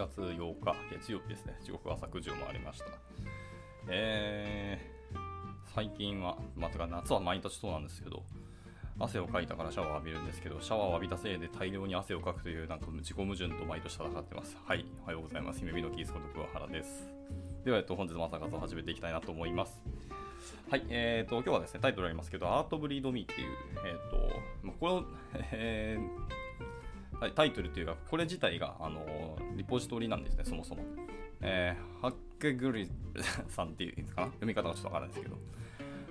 月8日月曜日ですね。時刻は朝9時を回りました。えー、最近は、まあ、か夏は毎年そうなんですけど、汗をかいたからシャワー浴びるんですけど、シャワーを浴びたせいで大量に汗をかくという、なんか自己矛盾と毎年戦ってます。はい、おはようございます。姫美のキースこと桑原です。では、えっと、本日も朝活を始めていきたいなと思います。はい、えーと、今日はですね、タイトルありますけど、アートブリードミーっていう、えーと、まあ、この、えー、タイトルというか、これ自体が、あのリポジトリなんですね、そもそも。えー、ハッケグリ さんっていうんですかな読み方がちょっとわからないですけど、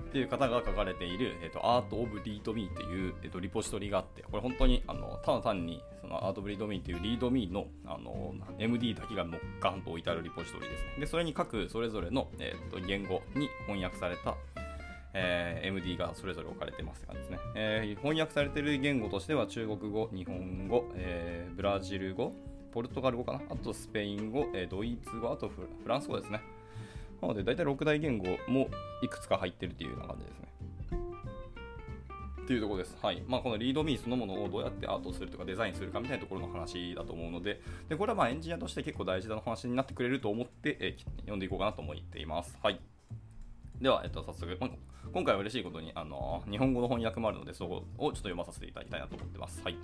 っていう方が書かれている、えーと、アート・オブ・リード・ミーっていう、えーと、リポジトリがあって、これ本当にあのただ単にそのアート・オブ・リード・ミーっていうリード・ミーのあの MD だけがのっかんと置いてあるリポジトリですね。で、それに各それぞれの、えーと、言語に翻訳された、えー、MD がそれぞれ置かれてますって感じですね、えー、翻訳されている言語としては中国語、日本語、えー、ブラジル語、ポルトガル語かな、あとスペイン語、えドイツ語、あとフランス語ですね。なので、大体6大言語もいくつか入ってるっていうような感じですね。っていうところです。はい。まあ、このリードミーそのものをどうやってアートするとかデザインするかみたいなところの話だと思うので、でこれはまエンジニアとして結構大事な話になってくれると思って、えー、読んでいこうかなと思っています。はい。では、えっと、早速、今回は嬉しいことに、あの日本語の翻訳もあるので、そこをちょっと読まさせていただきたいなと思ってます。はい。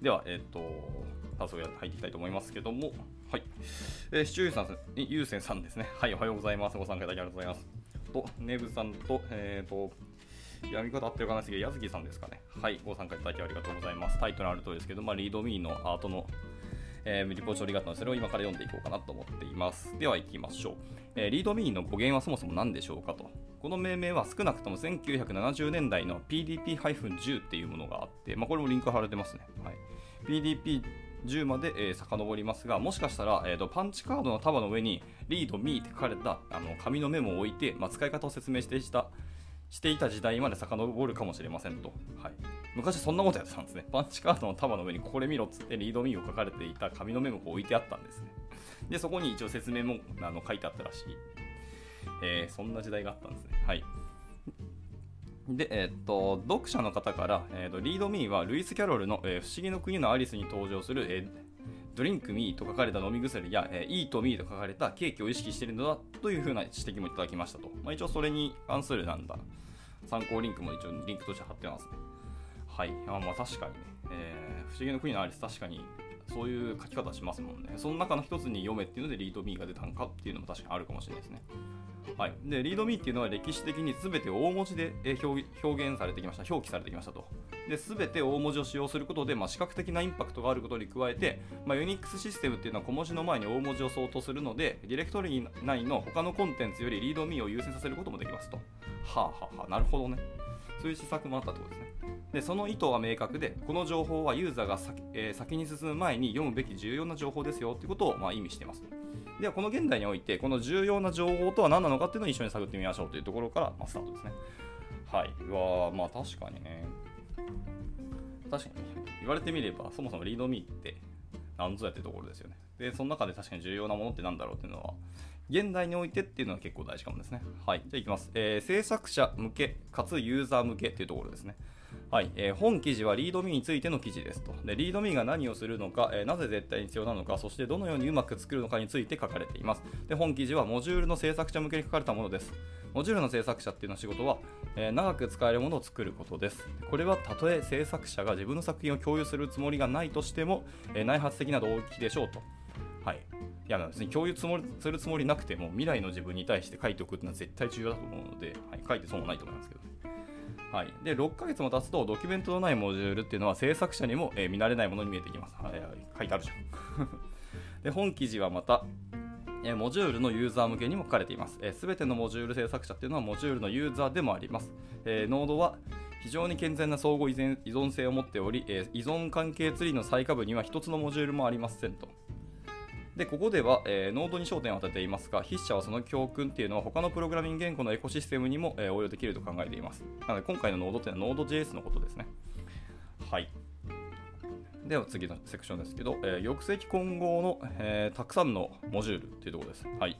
では、えっと、早速入っていきたいと思いますけども、はい。えー、シチューさん、ゆうせんさんですね。はい、おはようございます。ご参加いただきありがとうございます。と、ネブさんと、えっ、ー、と、読み方合ってるかなですけど、やずきさんですかね。はい、ご参加いただきありがとうございます。タイトルあるとですけど、まあ、リードミーのアートの、えー、リポート処理があったので、それを今から読んでいこうかなと思っています。では、行きましょう。えー、リードミーの語源はそもそも何でしょうかと。この命名は少なくとも1970年代の PDP-10 っていうものがあって、まあ、これもリンク貼られてますね。はい、PDP 10まで、えー、遡りますが、もしかしたら、えーと、パンチカードの束の上にリードミーって書かれたあの紙のメモを置いて、まあ、使い方を説明してしたしていた時代まで遡るかもしれませんと。はい、昔そんなことやってたんですね。パンチカードの束の上にこれ見ろっつってリードミーを書かれていた紙のメモが置いてあったんですね。で、そこに一応説明もあの書いてあったらしい。えー、そんな時代があったんですね。はい。で、えー、っと、読者の方から、えー、とリードミーはルイス・キャロルの、えー、不思議の国のアリスに登場する、えー、ドリンクミーと書かれた飲み薬や、えー、イートミーと書かれたケーキを意識しているのだというふうな指摘もいただきましたと。まあ、一応それに関するなんだ、参考リンクも一応リンクとして貼ってますね。はい。あまあ確かにね、えー、不思議の国のアリス確かにそういう書き方しますもんね。その中の一つに読めっていうのでリードミーが出たのかっていうのも確かにあるかもしれないですね。はい、でリードミーっていうのは歴史的に全て大文字で表現されてきました、表記されてきましたと。で全て大文字を使用することで、まあ、視覚的なインパクトがあることに加えて、まあ、ユニックスシステムっていうのは小文字の前に大文字を相当するので、ディレクトリ内の他のコンテンツよりリードミーを優先させることもできますと。はあはあはあ、なるほどね。そういう施策もあったってことですね。でその意図は明確で、この情報はユーザーが先,、えー、先に進む前に読むべき重要な情報ですよということをまあ意味してます。では、この現代において、この重要な情報とは何なのかっていうのを一緒に探ってみましょうというところから、まあ、スタートですね。はいう。わまあ確かにね。確かに、言われてみれば、そもそもリードミーって何ぞやってところですよね。で、その中で確かに重要なものって何だろうっていうのは、現代においてっていうのは結構大事かもですね。はい。じゃあいきます。えー、制作者向け、かつユーザー向けっていうところですね。はい、えー、本記事はリードミーについての記事ですと。で、リードミーが何をするのか、えー、なぜ絶対に必要なのか、そしてどのようにうまく作るのかについて書かれています。で、本記事はモジュールの制作者向けに書かれたものです。モジュールの制作者っていうのは仕事は、えー、長く使えるものを作ることです。これはたとえ制作者が自分の作品を共有するつもりがないとしても、え内発的な動機でしょうと。はい。いや、別に共有つもりするつもりなくても、未来の自分に対して書いておくってのは絶対重要だと思うので、はい、書いて損もないと思いますけど、はい、で6ヶ月も経つとドキュメントのないモジュールっていうのは制作者にも、えー、見慣れないものに見えてきます。はい、書いてあるじゃん。で本記事はまた、え、モジュールのユーザー向けにも書かれています。す、え、べ、てのモジュール制作者っていうのはモジュールのユーザーでもあります。え、ノードは非常に健全な相互依存性を持っており、え依存関係ツリーの最下部には1つのモジュールもありませんと。で、ここでは、えー、ノードに焦点を当てていますが、筆者はその教訓っていうのは他のプログラミング言語のエコシステムにも、えー、応用できると考えています。なので、今回のノードっていうのはノード JS のことですね。はい。では次のセクションですけど、えー、抑積混合の、えー、たくさんのモジュールというところです。はい。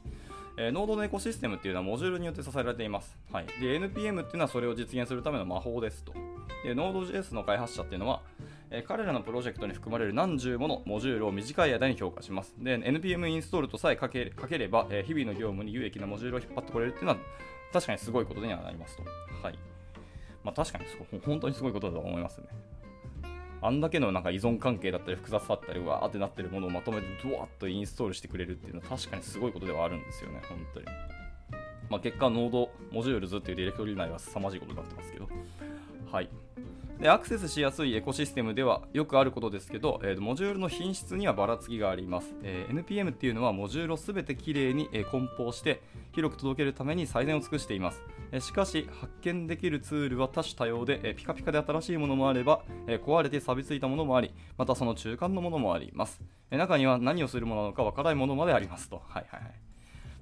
えー、ノードのエコシステムっていうのはモジュールによって支えられています。はい、で NPM っていうのはそれを実現するための魔法ですと。で、Node.js の開発者っていうのは、え彼らのプロジェクトに含まれる何十ものモジュールを短い間に評価します。で、NPM インストールとさえかけかければ、え日々の業務に有益なモジュールを引っ張ってこれるっていうのは、確かにすごいことにはなりますと。はい。まあ、確かに本当にすごいことだと思いますね。あんだけのなんか依存関係だったり複雑だったりわーってなってるものをまとめてドワッとインストールしてくれるっていうのは確かにすごいことではあるんですよね、本当に。まあ、結果、 node、modules っていうディレクトリ内は凄まじいことになってますけど。はい。でアクセスしやすいエコシステムではよくあることですけど、えー、モジュールの品質にはばらつきがあります、えー、NPM っていうのはモジュールを全てきれいに、え、梱包して広く届けるために最善を尽くしています、えしかし発見できるツールは多種多様で、えピカピカで新しいものもあれば、え壊れて錆びついたものもありまたその中間のものもあります、え中には何をするものなのかわからないものまでありますと。はいはいはい。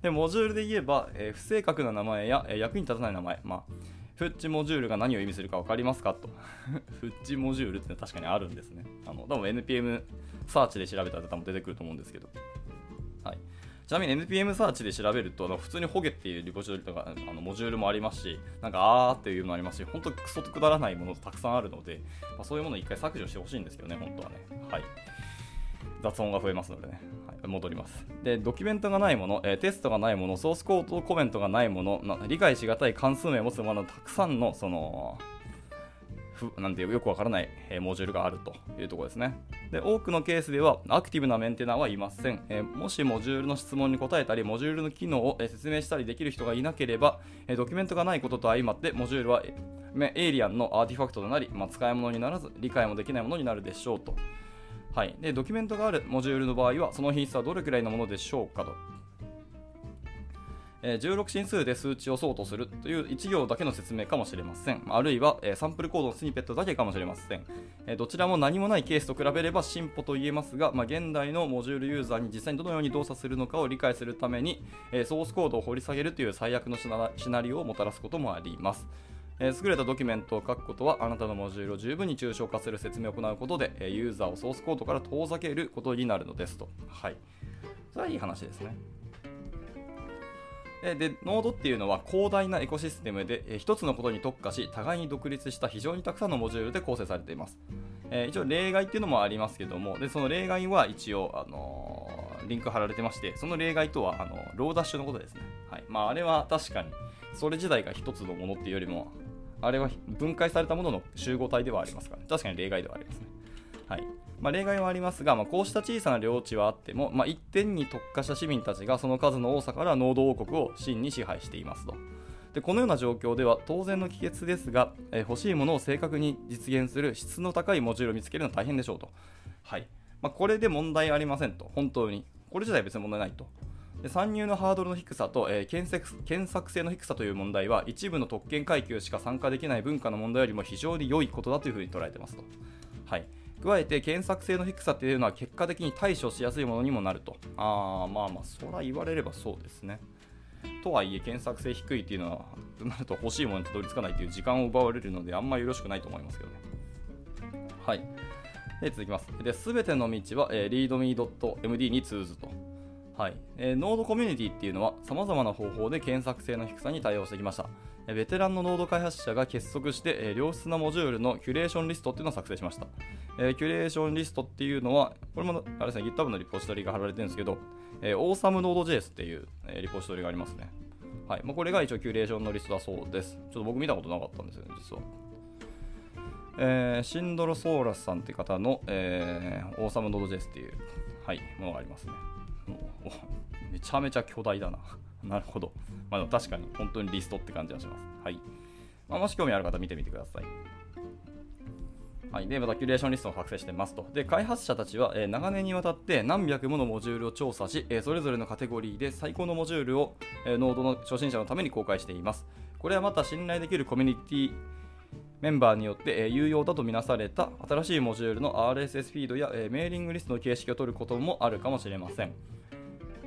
でモジュールで言えば、え不正確な名前や、え役に立たない名前、まあフッチモジュールが何を意味するか分かりますかと。フッチモジュールって確かにあるんですね。あの多分 NPM サーチで調べたら多分出てくると思うんですけど。はい、ちなみに NPM サーチで調べると、普通にホゲっていうリポジトリとかあのモジュールもありますし、なんかあーっていうのもありますし、本当クソとくだらないものたくさんあるので、まあ、そういうものを一回削除してほしいんですけどね、本当はね。はい。雑音が増えますのでね、はい、戻ります。で、ドキュメントがないもの、えー、テストがないもの、ソースコードコメントがないもの、理解しがたい関数名を持つもの、たくさんの、その、なんてよくわからない、え、モジュールがあるというところですね。で、多くのケースではアクティブなメンテナーはいません。えー、もしモジュールの質問に答えたり、モジュールの機能を、え、説明したりできる人がいなければ、えドキュメントがないことと相まって、モジュールはエイリアンのアーティファクトとなり、まあ、使い物にならず、理解もできないものになるでしょうと。はい、でドキュメントがあるモジュールの場合はその品質はどれくらいのものでしょうかと、えー、16進数で数値をソートするという1行だけの説明かもしれません。あるいは、えー、サンプルコードのスニペットだけかもしれません、えー、どちらも何もないケースと比べれば進歩と言えますが、まあ、現代のモジュールユーザーに実際にどのように動作するのかを理解するために、えソースコードを掘り下げるという最悪のシナリオをもたらすこともあります。えー、優れたドキュメントを書くことはあなたのモジュールを十分に抽象化する説明を行うことで、えー、ユーザーをソースコードから遠ざけることになるのですと。はい。それはいい話ですね。で、ノードっていうのは広大なエコシステムで、えー、一つのことに特化し、互いに独立した非常にたくさんのモジュールで構成されています。えー、一応例外っていうのもありますけども、でその例外は一応、あのー、リンク貼られてまして、その例外とはあのローダッシュのことですね。はいまあ、あれは確かに、それ自体が一つのものっていうよりも、あれは分解されたものの集合体ではありますから、ね、確かに例外ではありますね。はいまあ、例外はありますが、まあ、こうした小さな領地はあっても、まあ、一点に特化した市民たちがその数の多さから農道王国を真に支配していますと。でこのような状況では当然の帰結ですが、えー、欲しいものを正確に実現する質の高いモジュールを見つけるのは大変でしょうと。はいまあ、これで問題ありませんと、本当に。これ自体は別に問題ないと。で参入のハードルの低さと、えー、検索検索性の低さという問題は一部の特権階級しか参加できない文化の問題よりも非常に良いことだというふうに捉えてますと。はい加えて検索性の低さというのは結果的に対処しやすいものにもなると。ああ、まあまあ、そら言われればそうですね。とはいえ、検索性低いっていうのは、となると欲しいものにたどり着かないという時間を奪われるので、あんまりよろしくないと思いますけどね。はい。で続きます。で、すべての道は、えー、readme.md に通ずと。はいえー、ノードコミュニティっていうのは様々な方法で検索性の低さに対応してきました。えー、ベテランのノード開発者が結束して、えー、良質なモジュールのキュレーションリストっていうのを作成しました。えー、キュレーションリストっていうのは、これもあれですね、GitHub のリポジトリが貼られてるんですけど、えー、AwesomeNode.js っていう、えー、リポジトリがありますね。はいまあ、これが一応キュレーションのリストだそうです。ちょっと僕見たことなかったんですよね、実は。えー、シンドロソーラスさんって方の、えー、AwesomeNode.js っていう、はい、ものがありますね。めちゃめちゃ巨大だな。なるほど。まあ、確かに本当にリストって感じがします。はい。まあ、もし興味ある方見てみてください。はい、で、またキュレーションリストを作成してますと。で、開発者たちは、えー、長年にわたって何百ものモジュールを調査し、えー、それぞれのカテゴリーで最高のモジュールを、えー、ノードの初心者のために公開しています。これはまた信頼できるコミュニティメンバーによって、え有用だとみなされた新しいモジュールの RSS フィードや、えメーリングリストの形式を取ることもあるかもしれません。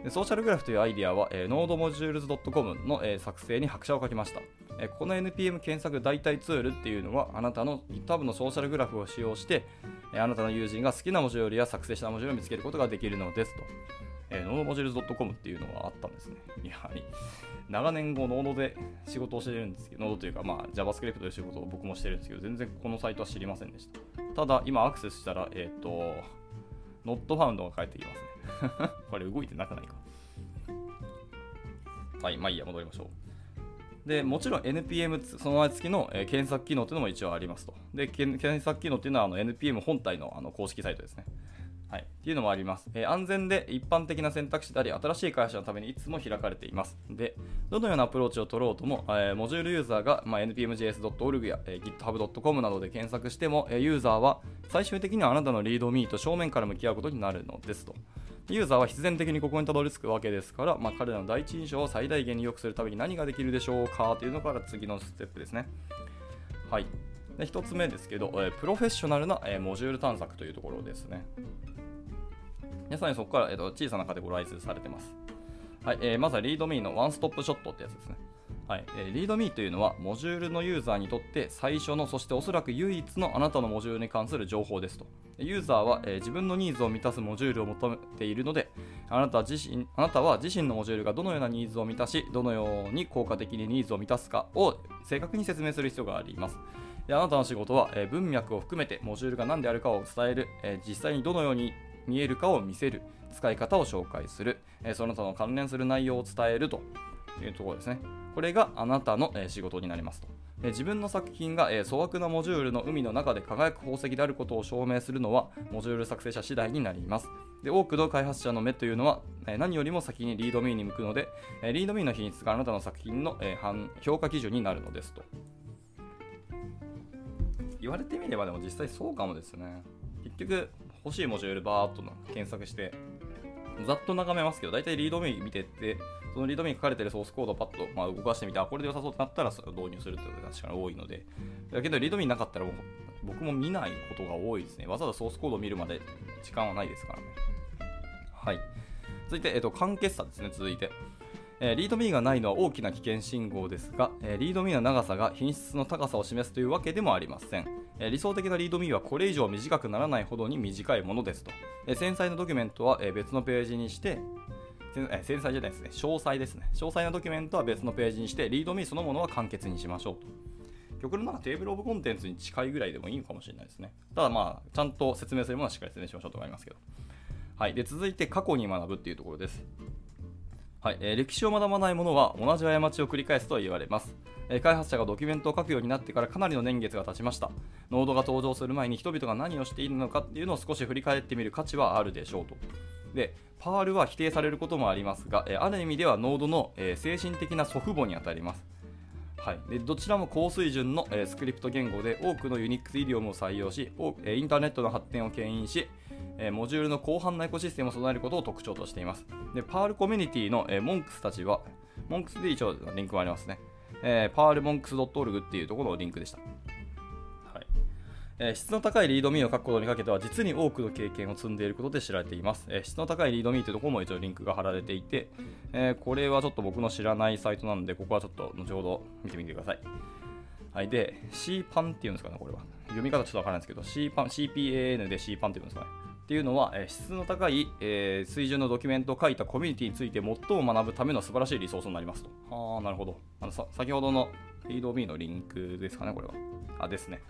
ソーシャルグラフというアイディアは、えー、nodemodules.com の、え、作成に拍車をかけました。えー、この NPM 検索代替ツールっていうのは、あなたの GitHub のソーシャルグラフを使用して、え、あなたの友人が好きなモジュールや作成したモジュールを見つけることができるのですと。えー、nodemodules.com っていうのがあったんですね。やはり、長年後、ノードで仕事をしてるんですけど、ノードというか、まあ、JavaScript で仕事を僕もしてるんですけど、全然このサイトは知りませんでした。ただ、今アクセスしたら、えっ、ー、と、not found が返ってきますね。これ動いてなくないか。はい、まあいいや、戻りましょう。で、もちろん NPM その前付きの、えー、検索機能というのも一応ありますと。で、検索機能っていうのはあの NPM 本体のあの公式サイトですね。はい、っていうのもあります、えー、安全で一般的な選択肢であり、新しい会社のためにいつも開かれています。で、どのようなアプローチを取ろうとも、えー、モジュールユーザーが、まあ、npmjs.org や、えー、github.com などで検索しても、え、ユーザーは最終的にはあなたのリードミーと正面から向き合うことになるのですと。ユーザーは必然的にここにたどり着くわけですから、まあ、彼らの第一印象を最大限に良くするために何ができるでしょうかというのから次のステップですね。はい。で1つ目ですけど、え、プロフェッショナルな、え、モジュール探索というところですね。皆さんにそこから、えーと、小さなカテゴライズされてます。はい、えー、まずはリードミーのワンストップショットってやつですね。はい、えー、リードミーというのは、モジュールのユーザーにとって最初の、そしておそらく唯一のあなたのモジュールに関する情報ですと。ユーザーは、えー、自分のニーズを満たすモジュールを求めているので、あなた自身あなたは自身のモジュールがどのようなニーズを満たし、どのように効果的にニーズを満たすかを正確に説明する必要があります。であなたの仕事は、えー、文脈を含めてモジュールが何であるかを伝える、えー、実際にどのように見えるかを見せる、使い方を紹介する、えその他の関連する内容を伝えるというところですね。これがあなたの、え仕事になりますと。で自分の作品が、え粗悪なモジュールの海の中で輝く宝石であることを証明するのはモジュール作成者次第になります。で多くの開発者の目というのは、え何よりも先にリードミーに向くので、えリードミーの品質があなたの作品の、え評価基準になるのですと。言われてみればでも実際そうかもですね。結局欲しいモジュールバーっと検索してざっと眺めますけど、大体リードミー見てって、そのリードミー書かれてるソースコードをパッと、まあ、動かしてみて、あ、これで良さそうってなったら導入するってことが確かに多いので、だけどリードミーなかったら僕も見ないことが多いですね。わざわざソースコードを見るまで時間はないですからね。はい。続いて、えっと、簡潔さですね、続いて。えー、リードミーがないのは大きな危険信号ですが、えー、リードミーの長さが品質の高さを示すというわけでもありません、えー、理想的なリードミーはこれ以上短くならないほどに短いものですと、え繊細なドキュメントは、え別のページにしてえ繊細じゃないですね。詳細ですね。詳細なドキュメントは別のページにしてリードミーそのものは簡潔にしましょうと。極論なんかテーブルオブコンテンツに近いぐらいでもいいのかもしれないですね。ただまあちゃんと説明するものはしっかり説明しましょうと思いますけど。はい、で続いて過去に学ぶっていうところです。はいえー、歴史を学ばない者は同じ過ちを繰り返すと言われます、えー、開発者がドキュメントを書くようになってからかなりの年月が経ちました。ノードが登場する前に人々が何をしているのかっていうのを少し振り返ってみる価値はあるでしょうと。で Perl は否定されることもありますが、えー、ある意味ではノードの、え精神的な祖父母にあたります。はい、でどちらも高水準の、えー、スクリプト言語で多くの Unix イディオムを採用し、えー、インターネットの発展を牽引し、えー、モジュールの広範なエコシステムを備えることを特徴としています。で、 Perl コミュニティの、えー、 Monks たちは、 Monks で一応リンクもありますね。えー、パールモンクス .org っていうところのリンクでした。はいえー、質の高いリードミーを書くことにかけては実に多くの経験を積んでいることで知られています。えー、質の高いリードミーというところも一応リンクが貼られていて、えー、これはちょっと僕の知らないサイトなので、ここはちょっと後ほど見てみてください。はい、で、C パンっていうんですかね、これは。読み方ちょっとわからないんですけど、C パン、CPAN で C パンっていうんですかね。っていうのは、え質の高い、えー、水準のドキュメントを書いたコミュニティについて最も学ぶための素晴らしいリソースになりますと。ああ、なるほど。あのさ先ほどの readme のリンクですかね、これは。あ、ですね。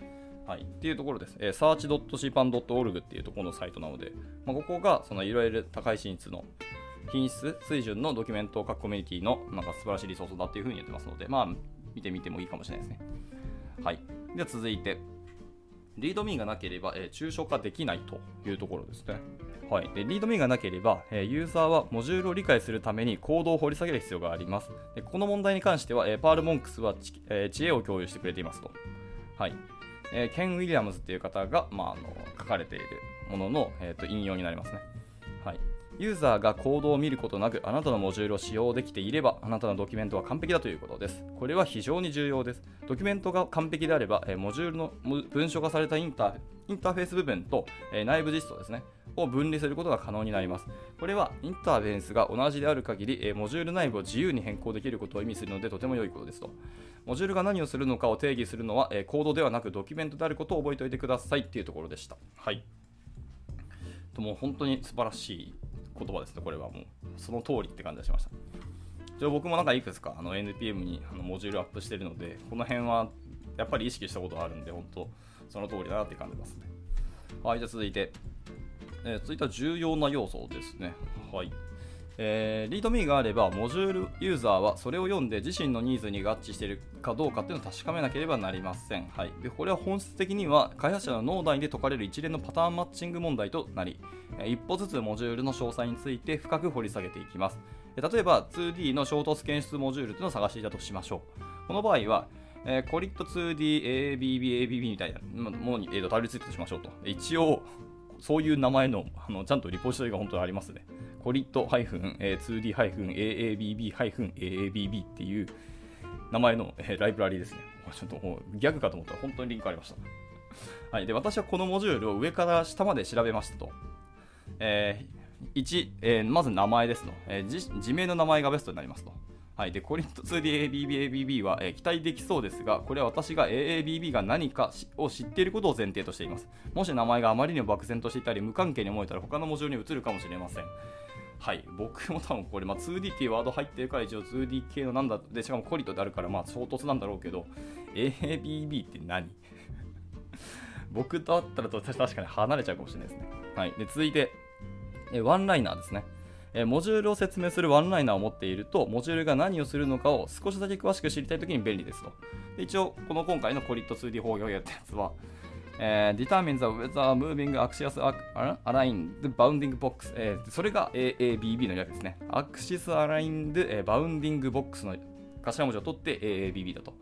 はい。っていうところです。えー、search.cpan.org っていうところのサイトなので、まあ、ここがそのいわゆる高い品質の品質水準のドキュメントを書くコミュニティのなんか素晴らしいリソースだっていうふうに言ってますので、まあ、見てみてもいいかもしれないですね。はい。では続いて、リードミーがなければ、え、抽象化できないというところですね。はい、でリードミーがなければ、え、ユーザーはモジュールを理解するためにコードを掘り下げる必要があります。でこの問題に関しては、え、パールモンクスは、え、知恵を共有してくれていますと。はいえー、ケン・ウィリアムズという方が、まあ、あの書かれているものの、えーと引用になりますね。はいユーザーがコードを見ることなくあなたのモジュールを使用できていればあなたのドキュメントは完璧だということです。これは非常に重要です。ドキュメントが完璧であれば、えモジュールの文書化されたインターインターフェース部分と、え内部実装ですね。を分離することが可能になります。これはインターフェースが同じである限り、えモジュール内部を自由に変更できることを意味するのでとても良いことですと。モジュールが何をするのかを定義するのは、えコードではなくドキュメントであることを覚えておいてくださいっていうところでした。はい。ともう本当に素晴らしい言葉ですね、これはもう。その通りって感じがしました。一応僕もなんかいくつかあの NPM にあのモジュールアップしてるので、この辺はやっぱり意識したことがあるんで、本当その通りだなって感じますね。はい、じゃあ続いて、えー、続いては重要な要素ですね。はい。えー、リードミーがあれば、モジュールユーザーはそれを読んで自身のニーズに合致しているかどうかっていうのを確かめなければなりません。はい、でこれは本質的には開発者の脳内で解かれる一連のパターンマッチング問題となり、一歩ずつモジュールの詳細について深く掘り下げていきます。例えば 2D の衝突検出モジュールというのを探していたとしましょう。この場合は、えー、コリット 2D、ABB、ABB みたいなものに、えー、とたどり着いたとしましょうと。一応、そういう名前のあのちゃんとリポジトリが本当にありますね。コリット -2D-AABB-AABB っていう名前の、えー、ライブラリですね。ちょっとギャグかと思ったら本当にリンクありました。はい、で私はこのモジュールを上から下まで調べましたと。えー、1、えー、まず名前ですと、えー、自名の名前がベストになりますと。はい、でコリント 2DABBABB は、えー、期待できそうですが、これは私が AABB が何かを知っていることを前提としています。もし名前があまりにも漠然としていたり、無関係に思えたら他の文字に移るかもしれません。はい、僕も多分これ、まあ、2D っていうワード入ってるから一応 2D 系のなんだで、しかもコリトであるから、まあ、衝突なんだろうけど、AABB って何？僕と会ったらと確かに離れちゃうかもしれないですね。はい、で続いて、えワンライナーですね。えモジュールを説明するワンライナーを持っていると、モジュールが何をするのかを少しだけ詳しく知りたいときに便利ですと。で一応、この今回のコリット 2D 法要やったやつは、えー、determine the whether moving axis aligned bounding box、えー、それが AABB の略ですね。axis aligned、えー、bounding box の頭文字を取って AABB だと。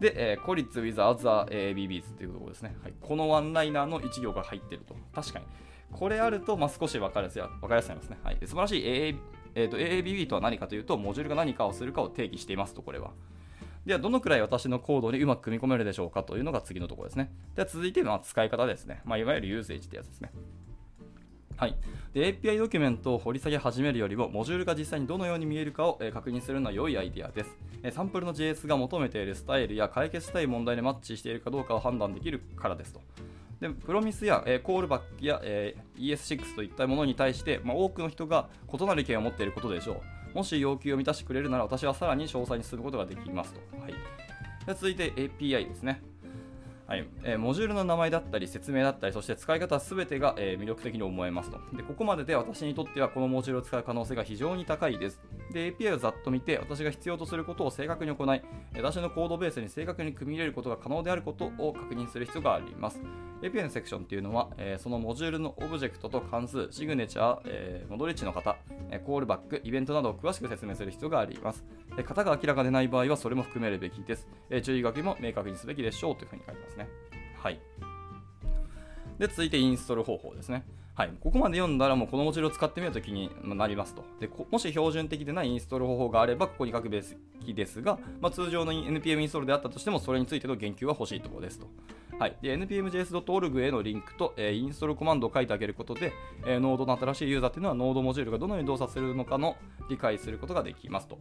で、えー、孤立 with other AABBs っていうところですね。はい、このワンライナーの1行が入ってると。確かに。これあると、まあ、少し分かりやすい分かりやすいますね。はい、素晴らしい AA、えーと、AABB とは何かというと、モジュールが何かをするかを定義していますと、これは。では、どのくらい私のコードにうまく組み込めるでしょうかというのが次のところですね。では、続いて、まあ、使い方ですね。まあ、いわゆるユーゼージってやつですね。はい、で API ドキュメントを掘り下げ始めるよりも、モジュールが実際にどのように見えるかを、え確認するのは良いアイデアです。えサンプルの JS が求めているスタイルや解決したい問題にマッチしているかどうかを判断できるからですと。でプロミスや、えー、コールバックや、えー、ES6 といったものに対して、まあ、多くの人が異なる意見を持っていることでしょう。もし要求を満たしてくれるなら私はさらに詳細に進むことができますと。はい、で続いて API ですね。はい。えー、モジュールの名前だったり説明だったりそして使い方すべてが、えー、魅力的に思えますと。でここまでで私にとってはこのモジュールを使う可能性が非常に高いです。で API をざっと見て私が必要とすることを正確に行い私のコードベースに正確に組み入れることが可能であることを確認する必要があります。API のセクションっていうのは、えー、そのモジュールのオブジェクトと関数シグネチャー、えー、モドリッチの型、えコールバックイベントなどを詳しく説明する必要があります。型が明らかでない場合はそれも含めるべきです、え注意書きも明確にすべきでしょうというふうに書いてます。ねはい。で、続いてインストール方法ですね。はい、ここまで読んだらもうこのモジュールを使ってみるときになりますとで。もし標準的でないインストール方法があればここに書くべきですが、まあ、通常の NPM インストールであったとしてもそれについての言及は欲しいところですと。はい、npmjs.org へのリンクと、えー、インストールコマンドを書いてあげることで、えー、ノードの新しいユーザーというのはノードモジュールがどのように動作するのかの理解することができますと。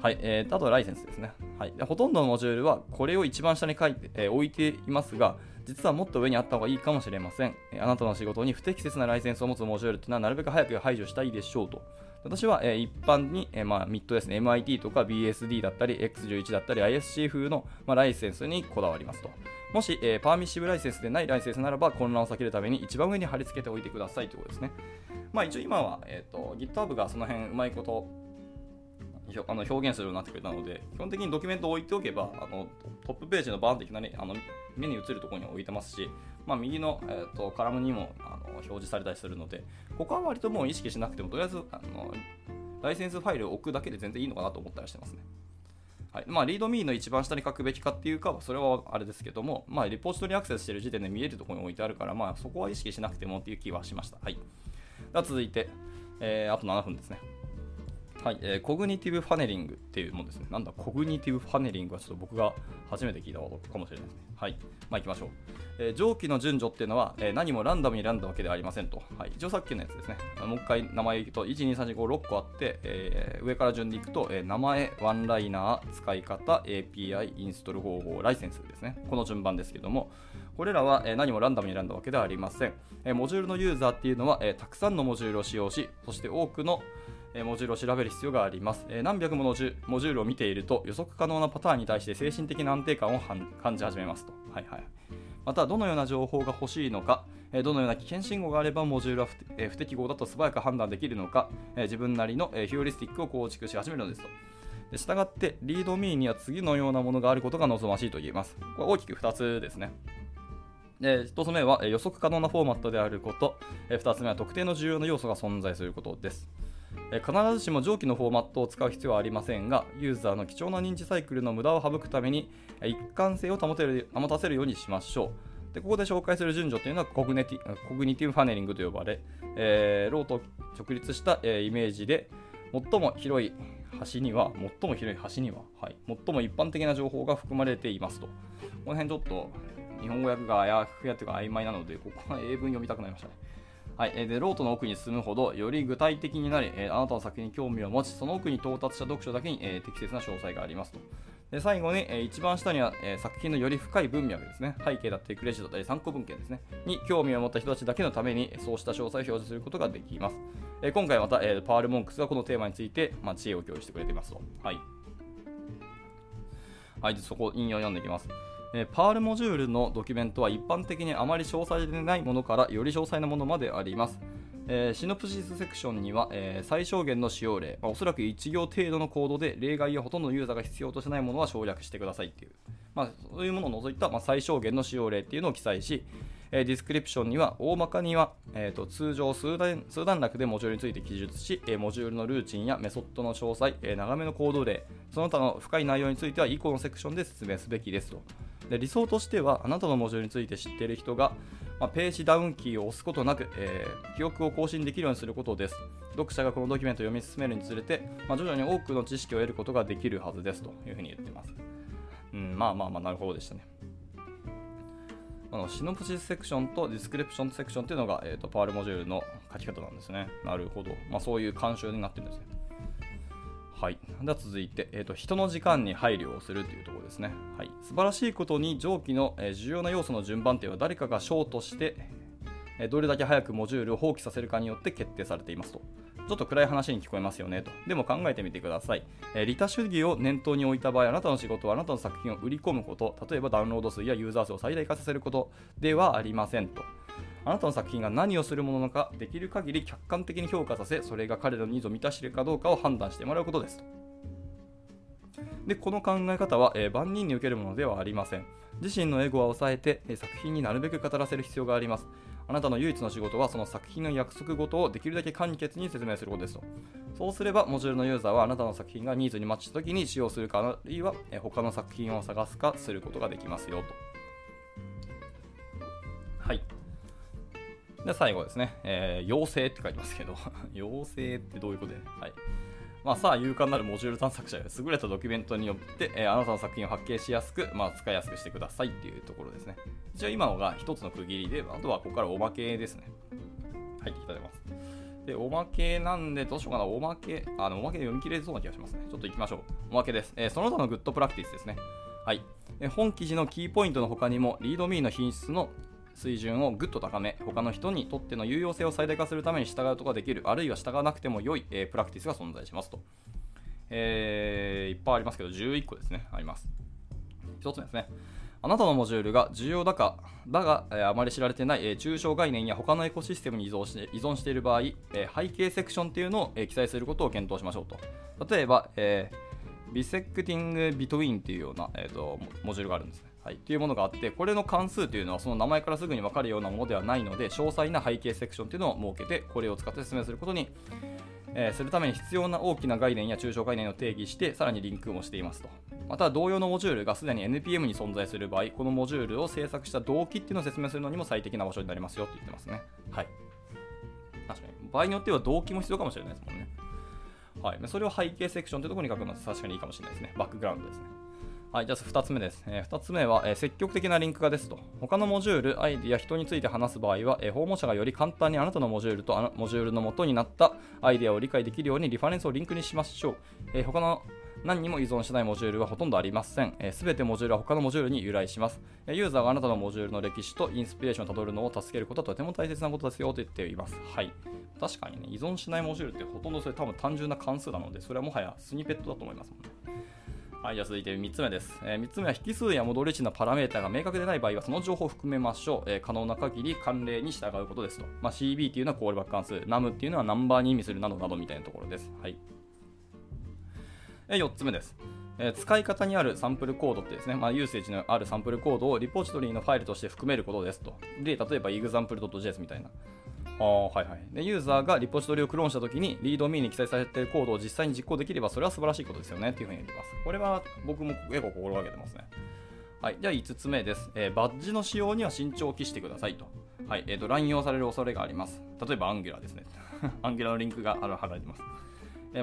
はい、えー、あとライセンスですね、はい。ほとんどのモジュールはこれを一番下に書いて、えー、置いていますが、実はもっと上にあった方がいいかもしれません。えー、あなたの仕事に不適切なライセンスを持つモジュールというのはなるべく早く排除したいでしょうと。私は、えー、一般に、えーまあ、ミッドですね、MIT とか BSD だったり、X11 だったり、ISC 風の、まあ、ライセンスにこだわりますと。もし、えー、パーミッシブライセンスでないライセンスならば混乱を避けるために一番上に貼り付けておいてくださいということですね。まあ一応今は、えーと、GitHub がその辺うまいことあの表現するようになってくれたので、基本的にドキュメントを置いておけば、あのトップページのバーンっていきなりあの目に映るところに置いてますし、まあ、右の、えーと、カラムにもあの表示されたりするので、ここは割ともう意識しなくても、とりあえずあのライセンスファイルを置くだけで全然いいのかなと思ったりしてますね。はいまあ、 README の一番下に書くべきかっていうか、それはあれですけども、まあ、リポジトリアクセスしてる時点で見えるところに置いてあるから、まあ、そこは意識しなくてもっていう気はしました。はい、では続いて、えー、あと7分ですね。はい、えー Cognitive Funneling っていうものですね。なんだ、 Cognitive Funneling はちょっと僕が初めて聞いたことかもしれないですね。はい、まあ行きましょう。えー上記の順序っていうのは、えー何もランダムに選んだわけではありませんと。はい、一応さっきのやつですね。もう一回名前言うと、1、2、3、4、5、6個あって、えー上から順でいくと、えー名前、 one-liner、使い方、API、インストール方法、ライセンスですね。この順番ですけども、これらはえー何もランダムに選んだわけではありません。えーモジュールのユーザーっていうのは、えーたくさんのモジュールを使用し、そして多くのモジュールを調べる必要があります。何百ものモジュールを見ていると予測可能なパターンに対して精神的な安定感を感じ始めますと。はいはい。また、どのような情報が欲しいのか、どのような危険信号があればモジュールは不,、不適合だと素早く判断できるのか、自分なりの、ヒューリスティックを構築し始めるのですと。で従って、リードミーには次のようなものがあることが望ましいと言えます。これ大きく2つですね。で1つ目は予測可能なフォーマットであること、え2つ目は特定の重要な要素が存在することです。必ずしも上記のフォーマットを使う必要はありませんが、ユーザーの貴重な認知サイクルの無駄を省くために、一貫性を保てる保たせるようにしましょう。でここで紹介する順序というのはコグネティコグニティブファネリングと呼ばれ、えーローと直立した、えーイメージで最も広い端には、最も広い端には、はい、最も一般的な情報が含まれていますと。この辺ちょっと日本語訳があやふやというか曖昧なので、ここは英文読みたくなりましたね。はい、でロートの奥に進むほどより具体的になり、えあなたの作品に興味を持ちその奥に到達した読書だけに、え適切な詳細がありますと。で最後に、えー一番下には、えー作品のより深い文脈ですね。背景だったりクレジットだったり参考文献ですね。に興味を持った人たちだけのためにそうした詳細を表示することができます、えー今回また、えーパール・モンクスがこのテーマについて、まあ、知恵を共有してくれていますと。はい。はい、そこ引用を読んでいきます。えー Perl モジュールのドキュメントは一般的にあまり詳細でないものからより詳細なものまであります。えー Synopsis セクションには、えー最小限の使用例、まあおそらく1行程度のコードで例外やほとんどのユーザーが必要としないものは省略してくださいっていう、まあ、そういうものを除いた、まあ、最小限の使用例っていうのを記載し、えー Description には大まかには、えーと通常数段数段落でモジュールについて記述し、えーモジュールのルーチンやメソッドの詳細、えー長めのコード例、その他の深い内容については以降のセクションで説明すべきですと。で理想としては、あなたのモジュールについて知っている人が、まあ、ページダウンキーを押すことなく、えー記憶を更新できるようにすることです。読者がこのドキュメントを読み進めるにつれて、まあ、徐々に多くの知識を得ることができるはずですというふうに言っています。うん、まあまあまあ、なるほどでしたね。あのシノプシスセクションとディスクリプションセクションというのが、えー、とパールモジュールの書き方なんですね。なるほど。まあ、そういう慣習になってるんですね。はい、では続いて、えーと、人の時間に配慮をするというところですね。はい、素晴らしいことに上記の、えー重要な要素の順番点は誰かがショートして、えーどれだけ早くモジュールを放棄させるかによって決定されていますと。ちょっと暗い話に聞こえますよねと。でも考えてみてください。えー利他主義を念頭に置いた場合、あなたの仕事はあなたの作品を売り込むこと、例えばダウンロード数やユーザー数を最大化させることではありませんと。あなたの作品が何をするものなのか、できる限り客観的に評価させ、それが彼らのニーズを満たしているかどうかを判断してもらうことですと。で、この考え方は、えー万人に受けるものではありません。自身のエゴは抑えて、えー作品になるべく語らせる必要があります。あなたの唯一の仕事は、その作品の約束事をできるだけ簡潔に説明することですと。そうすれば、モジュールのユーザーはあなたの作品がニーズにマッチしたときに使用するか、あるいは、え他の作品を探すかすることができますよと。はい。で、最後ですね、えー、妖精って書いてますけど、妖精ってどういうことで、はい。まあ、さあ、勇敢なるモジュール探索者が優れたドキュメントによって、えーあなたの作品を発見しやすく、まあ、使いやすくしてくださいっていうところですね。一応今のが一つの区切りで、あとはここからおまけですね。入ってきたてます。で、おまけなんで、どうしようかな、おまけ、あの、おまけで読み切れそうな気がしますね。ちょっと行きましょう。おまけです。えーその他の good practice ですね。はい。本記事のキーポイントの他にも、 README の品質の水準をぐっと高め、他の人にとっての有用性を最大化するために従うことができる、あるいは従わなくても良い、えープラクティスが存在しますと。えーいっぱいありますけど、11個ですね、あります。1つ目ですね。あなたのモジュールが重要だか、だが、えーあまり知られてない、えー抽象概念や他のエコシステムに依存して依存している場合、えー背景セクションっていうのを、え記載することを検討しましょうと。例えば、え、ビセクティングビトウィンっていうような、えーとモモジュールがあるんですね。はい、っていうものがあって、これの関数というのはその名前からすぐに分かるようなものではないので、詳細な背景セクションというのを設けて、これを使って説明することに、えーするために必要な大きな概念や抽象概念を定義して、さらにリンクもしていますと。また、同様のモジュールがすでに NPM に存在する場合、このモジュールを制作した動機っていうのを説明するのにも最適な場所になりますよって言ってますね。はい。確かに。場合によっては動機も必要かもしれないですもんね。はい、それを背景セクションというところに書くのは確かにいいかもしれないですね。バックグラウンドですね。はい、じゃあ2つ目です。えー、2つ目は、えー、積極的なリンク化ですと。他のモジュール、アイディア、人について話す場合は、えー、訪問者がより簡単にあなたのモジュールとあのモジュールの元になったアイディアを理解できるようにリファレンスをリンクにしましょう。えー、他の何にも依存しないモジュールはほとんどありません。す、え、べ、てモジュールは他のモジュールに由来します。えユーザーがあなたのモジュールの歴史とインスピレーションをたどるのを助けることはとても大切なことですよと言っています。はい。確かにね、依存しないモジュールってほとんどそれ多分単純な関数なので、それはもはやスニペットだと思いますもんね。はい、じゃあ続いて3つ目です、えー、3つ目は引数や戻り値のパラメータが明確でない場合はその情報を含めましょう。えー、可能な限り慣例に従うことですと。まあ、CB っていうのはコールバック関数、NAM っていうのはナンバーに意味するなどなどみたいなところです。はい。えー、4つ目です。え使い方にあるサンプルコードってですね、まあ、ユーセージのあるサンプルコードをリポジトリのファイルとして含めることですと。で、例えば example.js みたいな。あはいはいで。ユーザーがリポジトリをクローンしたときに、リードミーに記載されているコードを実際に実行できれば、それは素晴らしいことですよねっていうふうに言ってます。これは僕も結構心がけてますね。はい、じゃあ5つ目です、えー、バッジの使用には慎重を期してくださいと。はい、えーと、乱用される恐れがあります。例えばアンギュラーですね。Angular のリンクが貼られてます。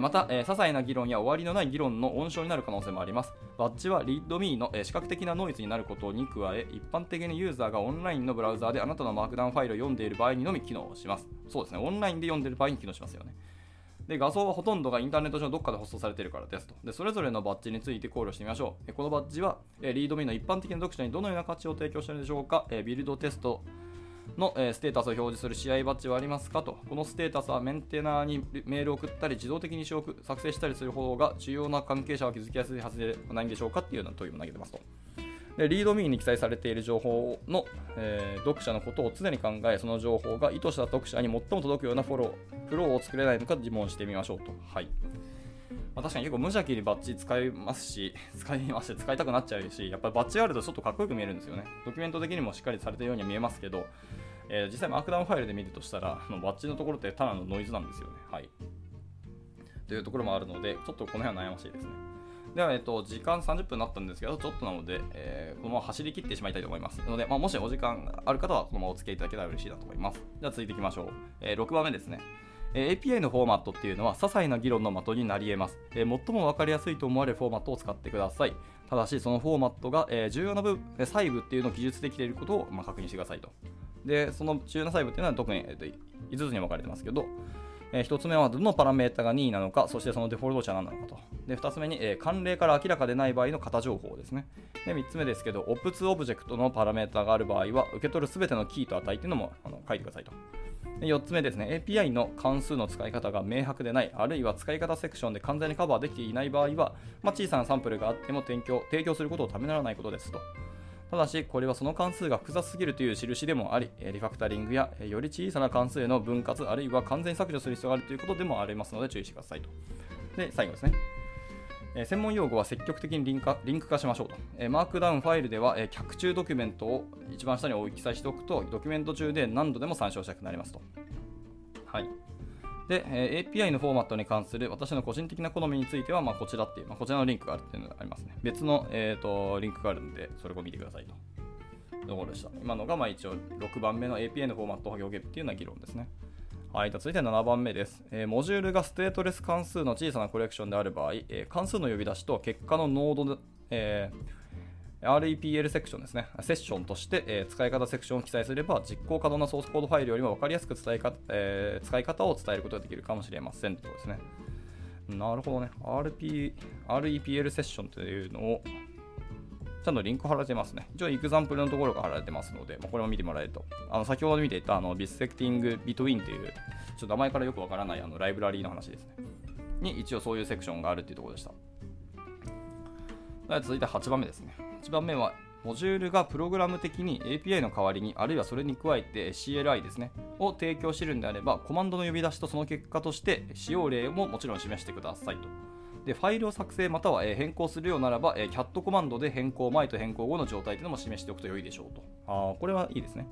また、えー、些細な議論や終わりのない議論の温床になる可能性もあります。バッジは README の、えー、視覚的なノイズになることに加え、一般的にユーザーがオンラインのブラウザーであなたのマークダウンファイルを読んでいる場合にのみ機能します。そうですね、オンラインで読んでいる場合に機能しますよね。で画像はほとんどがインターネット上どっかでホストされているからですとで。それぞれのバッジについて考慮してみましょう。このバッジは、え、 README の一般的な読者にどのような価値を提供しているでしょうか、ビルドテストの、えステータスを表示する試合バッジはありますかと、このステータスはメンテナーにメールを送ったり、自動的に作成したりする方が重要な関係者は気づきやすいはずではないんでしょうかっていうような問いを投げてますと。でリードミーに記載されている情報の、えー、読者のことを常に考え、その情報が意図した読者に最も届くようなフォロー、フローを作れないのか自問してみましょうと。はいまあ、確かに結構無邪気にバッジ使いますし、使いまして使いたくなっちゃうし、やっぱりバッジがあるとちょっとかっこよく見えるんですよね。ドキュメント的にもしっかりされてるように見えますけど、えー、実際マークダウンファイルで見るとしたら、バッジのところってただのノイズなんですよね。はい。というところもあるので、ちょっとこの辺は悩ましいですね。では、えっと、時間30分になったんですけど、ちょっとなので、えー、このまま走り切ってしまいたいと思います。ので、まあ、もしお時間ある方は、このままお付き合いいただけたら嬉しいなと思います。じゃあ、続いていきましょう。えー、6番目ですね。え API のフォーマットっていうのは些細な議論の的になり得ます、え、最も分かりやすいと思われるフォーマットを使ってくださいただしそのフォーマットが、え、重要な部分細部っていうのを記述できていることを、ま、確認してくださいとで、その重要な細部っていうのは特に、えー、と5つに分かれてますけど、え、1つ目はどのパラメータが任意なのか、そしてそのデフォルト値は何なのかと。で、2つ目に、えー、慣例から明らかでない場合の型情報ですね。で、3つ目ですけど、オプツオブジェクトのパラメータがある場合は、受け取るすべてのキーと値っていうのもあの書いてくださいと。4つ目ですね、API の関数の使い方が明白でない、あるいは使い方セクションで完全にカバーできていない場合は、まあ、小さなサンプルがあっても提供提供することをためならないことですと。ただし、これはその関数が複雑すぎるという印でもあり、リファクタリングやより小さな関数への分割、あるいは完全に削除する必要があるということでもありますので注意してくださいと。で、最後ですね。え専門用語は積極的にリンクリンク化しましょうと。えマークダウンファイルでは、え脚注ドキュメントを一番下に記載しておくと、ドキュメント中で何度でも参照したくなりますと。はい。で、え、API のフォーマットに関する私の個人的な好みについては、ま、こちらっていう、まあ、こちらのリンクがあるっていうのがありますね。別の、えーと、リンクがあるんで、それを見てくださいと。ところでした。今のが、まあ、一応6番目の API のフォーマットを表現っていうような議論ですね。はい、続いて7番目です、えー、モジュールがステートレス関数の小さなコレクションである場合、えー、関数の呼び出しと結果のノードで、えー REPL セクションですね、セッションとして、え、使い方セクションを記載すれば、実行可能なソースコードファイルよりも分かりやすく伝えか、え、使い方を伝えることができるかもしれませんとですね。なるほどね。RP REPL セッションというのを、ちゃんとリンク貼られてますね。一応、エグザンプルのところが貼られてますので、まあ、これも見てもらえると。あの先ほど見ていたあのビスセクティングビトウィンという、ちょっと名前からよくわからないあのライブラリーの話ですね。に一応そういうセクションがあるっていうところでした。続いて8番目ですね。8番目は、モジュールがプログラム的に API の代わりに、あるいはそれに加えて CLI ですね、を提供しているのであれば、コマンドの呼び出しとその結果として使用例ももちろん示してくださいと。で、ファイルを作成または変更するようならば、cat コマンドで変更前と変更後の状態というのも示しておくと良いでしょうと。あこれはいいですね。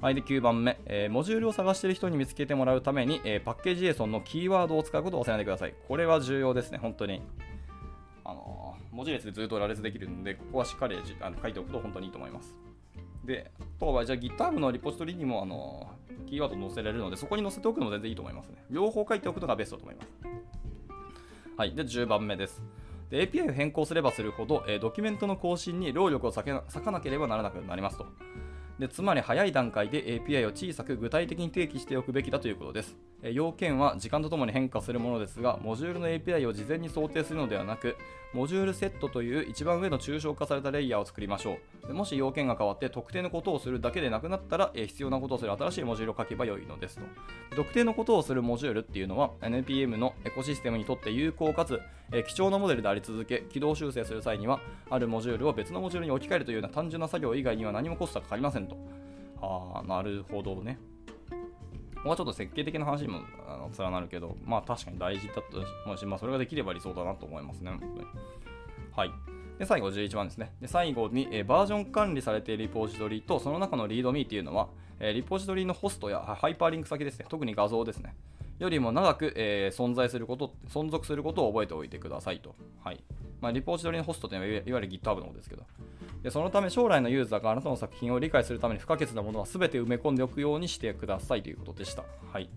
はい、で9番目、えー、モジュールを探している人に見つけてもらうために、えー、パッケージ JSON のキーワードを使うことを忘れないでください。これは重要ですね、本当に。あのー、文字列でずっと羅列できるので、ここはしっかりあの書いておくと本当にいいと思います。で、あとはじゃあ GitHub のリポジトリにも、あの、キーワード載せられるので、そこに載せておくのも全然いいと思いますね。両方書いておくのがベストだと思います。はい、で10番目です。で API を変更すればするほど、えードキュメントの更新に労力を割かなければならなくなりますと。でつまり早い段階で API を小さく具体的に定義しておくべきだということです。要件は時間とともに変化するものですが、モジュールの API を事前に想定するのではなく、モジュールセットという一番上の抽象化されたレイヤーを作りましょう。もし要件が変わって特定のことをするだけでなくなったら、必要なことをする新しいモジュールを書けばよいのですと。特定のことをするモジュールっていうのは NPM のエコシステムにとって有効かつ、貴重なモデルであり続け起動修正する際にはあるモジュールを別のモジュールに置き換えるというような単純な作業以外には何もコストがかかりませんとああなるほどねここはちょっと設計的な話にもあの連なるけどまあ確かに大事だと思うし、まあ、それができれば理想だなと思いますね本当にはいで最後11番ですね。で最後に、えバージョン管理されているリポジトリとその中のリードミーっていうのは、えリポジトリのホストやハイパーリンク先ですね。特に画像ですね。よりも長く、えー存在すること、存続することを覚えておいてくださいと。はい。まあ、リポジトリのホストというのはいわゆる GitHub のことですけど。でそのため将来のユーザーがあなたの作品を理解するために不可欠なものは全て埋め込んでおくようにしてくださいということでした。はい。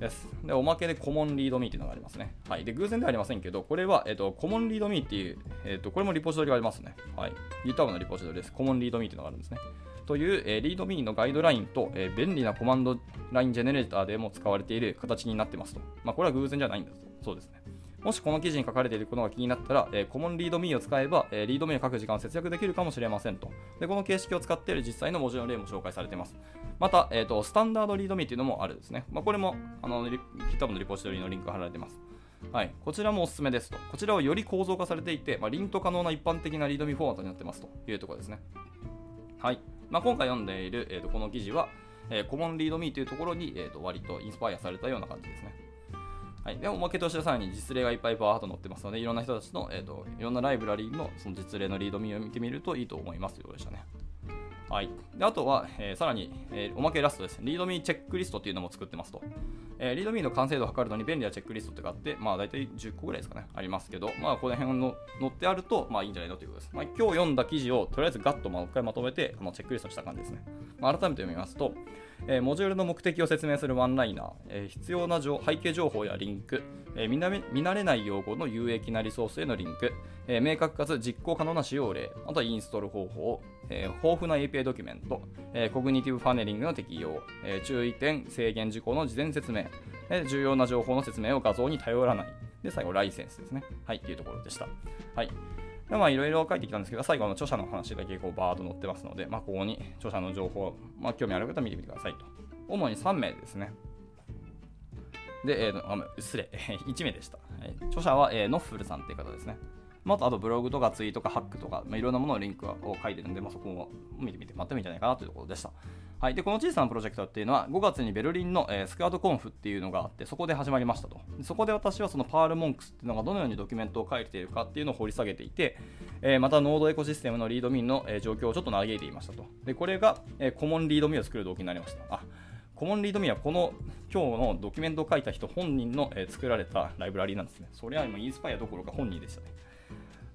です。で、おまけで Common Readme っていうのがありますね。はい。で、偶然ではありませんけど、これは、えっ、と、 Common Readme っていう、えっ、と、これもリポジトリがありますね。はい。GitHub のリポジトリです。コモンリードミーっていうのがあるんですね。という、えーリードミーのガイドラインと、えー便利なコマンドラインジェネレーターでも使われている形になってますと。まあ、これは偶然じゃないんだとそうですね。もしこの記事に書かれていることが気になったら、えーコモンリードミーを使えば、えーリードミーを書く時間を節約できるかもしれませんと。で、この形式を使っている実際の文字の例も紹介されています。また、えーと、スタンダードリードミーっていうのもあるんですね。まあ、これもあの GitHub のリポジトリのリンクが貼られています。はい、こちらもおすすめですと。こちらはより構造化されていて、まあ、リント可能な一般的なリードミーフォーマットになってますというところですね。はい。まあ、今回読んでいる、えーとこの記事は、えーコモンリードミーというところに、えーと割とインスパイアされたような感じですね。はい、でおまけとしてさらに実例がいっぱいバーッと載ってますので、いろんな人たちの、えー、といろんなライブラリーのその実例のリードミーを見てみるといいと思いますよいうでしたね。はい、であとは、えーさらに、えーおまけラストです。リードミーチェックリストっていうのも作ってますと。えーリードミーの完成度を測るのに便利なチェックリストってがあって、まあ大体10個ぐらいですかね、ありますけど、まあこの辺の載ってあると、まあいいんじゃないのということです。まあ今日読んだ記事をとりあえずガッともう一回まとめて、あのチェックリストした感じですね。まあ、改めて読みますと、えーモジュールの目的を説明するワンライナー、えー必要な背景情報やリンク、えー見慣れない用語の有益なリソースへのリンク、え明確かつ実行可能な使用例、あとはインストール方法、えー豊富な API ドキュメント、えーコグニティブファネリングの適用、えー注意点、制限事項の事前説明、え重要な情報の説明を画像に頼らない。で、最後、ライセンスですね。はい、っていうところでした。はい。でまあ、いろいろ書いてきたんですけど、最後の著者の話が結構バーッと載ってますので、まあ、ここに著者の情報、まあ、興味ある方は見てみてくださいと。主に3名ですね。で、えーあ失礼、1名でした。著者は、えーノッフルさんっていう方ですね。まあ、あとブログとかツイートとかハックとか、まあ、いろんなもののリンクを書いてるんで、まあ、そこを見てみてもらってもいいんじゃないかなというところでした。はい、でこの小さなプロジェクトっていうのは5月にベルリンの、えースクワッドコンフっていうのがあってそこで始まりましたとそこで私はそのパールモンクスっていうのがどのようにドキュメントを書いているかっていうのを掘り下げていて、えーまたノードエコシステムのリードミンの、えー状況をちょっと嘆いていましたとでこれが、えーコモンリードミンを作る動機になりましたあコモンリードミンはこの今日のドキュメントを書いた人本人の、えー作られたライブラリーなんですね。それは今インスパイアどころか本人でしたね。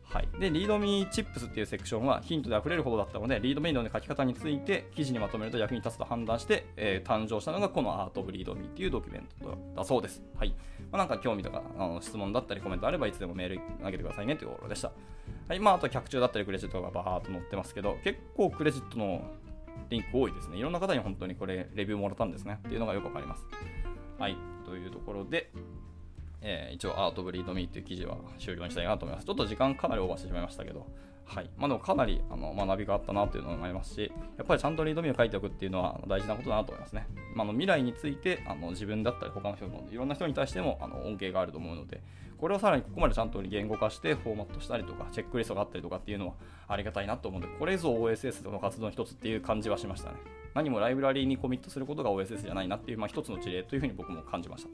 はい、で、リードミーチップスっていうセクションはヒントで溢れるほどだったので、リードミーの書き方について記事にまとめると役に立つと判断して、えー誕生したのがこのアート・オブ・リードミーっていうドキュメントだそうです。はい。まあ、なんか興味とかあの質問だったりコメントあればいつでもメール投げてくださいねというところでした。はい。まあ、あと客中だったりクレジットがバーっと載ってますけど、結構クレジットのリンク多いですね。いろんな方に本当にこれレビューもらったんですね。っていうのがよくわかります。はい。というところで、えー一応アート・ブリード・ミーっていう記事は終了にしたいなと思います。ちょっと時間かなりオーバーしてしまいましたけど、はい。まあでもかなりあの学びがあったなというのもありますし、やっぱりちゃんとリードミーを書いておくっていうのは大事なことだなと思いますね。まあ、の未来についてあの自分だったり他の人もいろんな人に対してもあの恩恵があると思うので、これをさらにここまでちゃんと言語化してフォーマットしたりとか、チェックリストがあったりとかっていうのはありがたいなと思うので、これぞ OSS の活動の一つっていう感じはしましたね。何もライブラリーにコミットすることが OSS じゃないなっていう、まあ、一つの事例というふうに僕も感じました。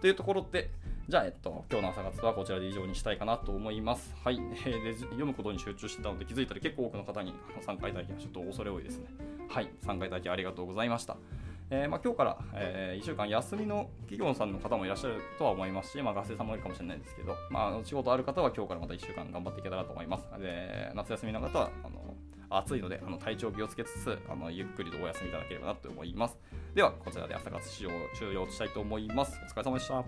というところで、じゃあ、えっと、今日の朝活はこちらで以上にしたいかなと思います。はい。えーで読むことに集中してたので気づいたら結構多くの方に参加いただきました。ちょっと恐れ多いですね。はい。参加いただきありがとうございました。えーまあ、今日から、え1週間休みの企業さんの方もいらっしゃるとは思いますし、まあ、学生さんもいるかもしれないですけど、まあ、仕事ある方は今日からまた1週間頑張っていけたらと思います。で夏休みの方はあの暑いのであの体調気をつけつつあのゆっくりとお休みいただければなと思います。では、こちらで朝活終了終了したいと思います。お疲れ様でした。